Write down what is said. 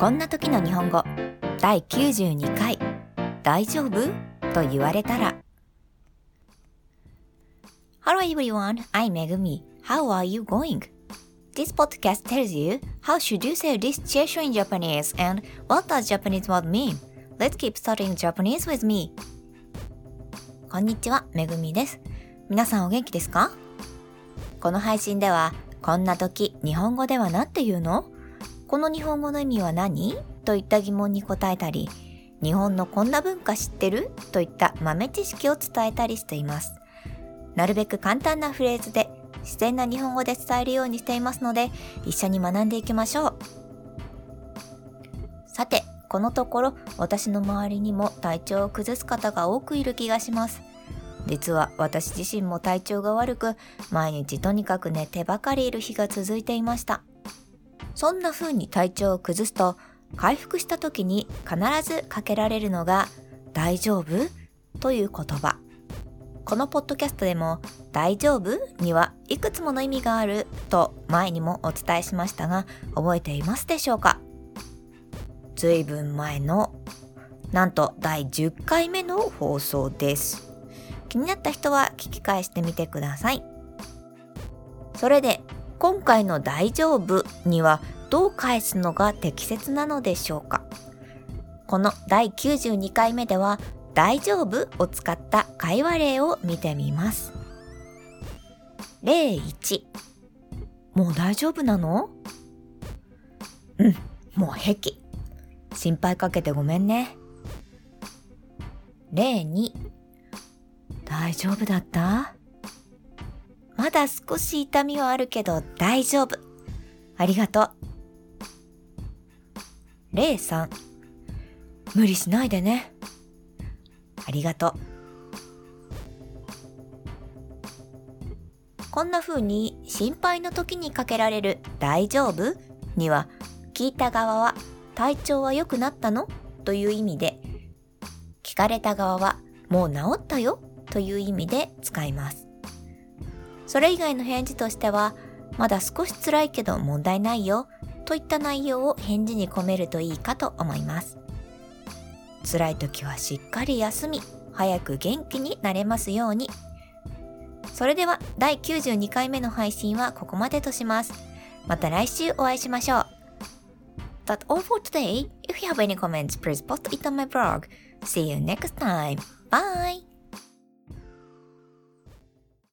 こんな時の日本語第92回大丈夫と言われたら Hello everyone, I'm Megumi. How are you going? This podcast tells you how should you say this situation in Japanese and what does Japanese word mean. Let's keep studying Japanese with me. こんにちは、めぐみです。皆さんお元気ですかこの配信では、こんな時、日本語では何て言うのこの日本語の意味は何？といった疑問に答えたり、日本のこんな文化知ってる？といった豆知識を伝えたりしています。なるべく簡単なフレーズで自然な日本語で伝えるようにしていますので、一緒に学んでいきましょう。さて、このところ私の周りにも体調を崩す方が多くいる気がします。実は私自身も体調が悪く、毎日とにかく寝てばかりいる日が続いていました。そんな風に体調を崩すと、回復した時に必ずかけられるのが、大丈夫？という言葉。このポッドキャストでも、大丈夫？にはいくつもの意味がある？と前にもお伝えしましたが、覚えていますでしょうか？ずいぶん前の、なんと第10回目の放送です。気になった人は聞き返してみてください。それで、今回の大丈夫にはどう返すのが適切なのでしょうか？この第92回目では大丈夫を使った会話例を見てみます。例1もう大丈夫なの？うん、もう平気。心配かけてごめんね。例2大丈夫だった？まだ少し痛みはあるけど大丈夫。ありがとう。例3無理しないでね。ありがとう。こんな風に心配の時にかけられる大丈夫には聞いた側は体調は良くなったの？という意味で聞かれた側はもう治ったよ？という意味で使います。それ以外の返事としてはまだ少し辛いけど問題ないよといった内容を返事に込めるといいかと思います。辛い時はしっかり休み、早く元気になれますように。それでは第92回目の配信はここまでとします。また来週お会いしましょう。That's all for today. If you have any comments, please post it on my blog. See you next time. Bye!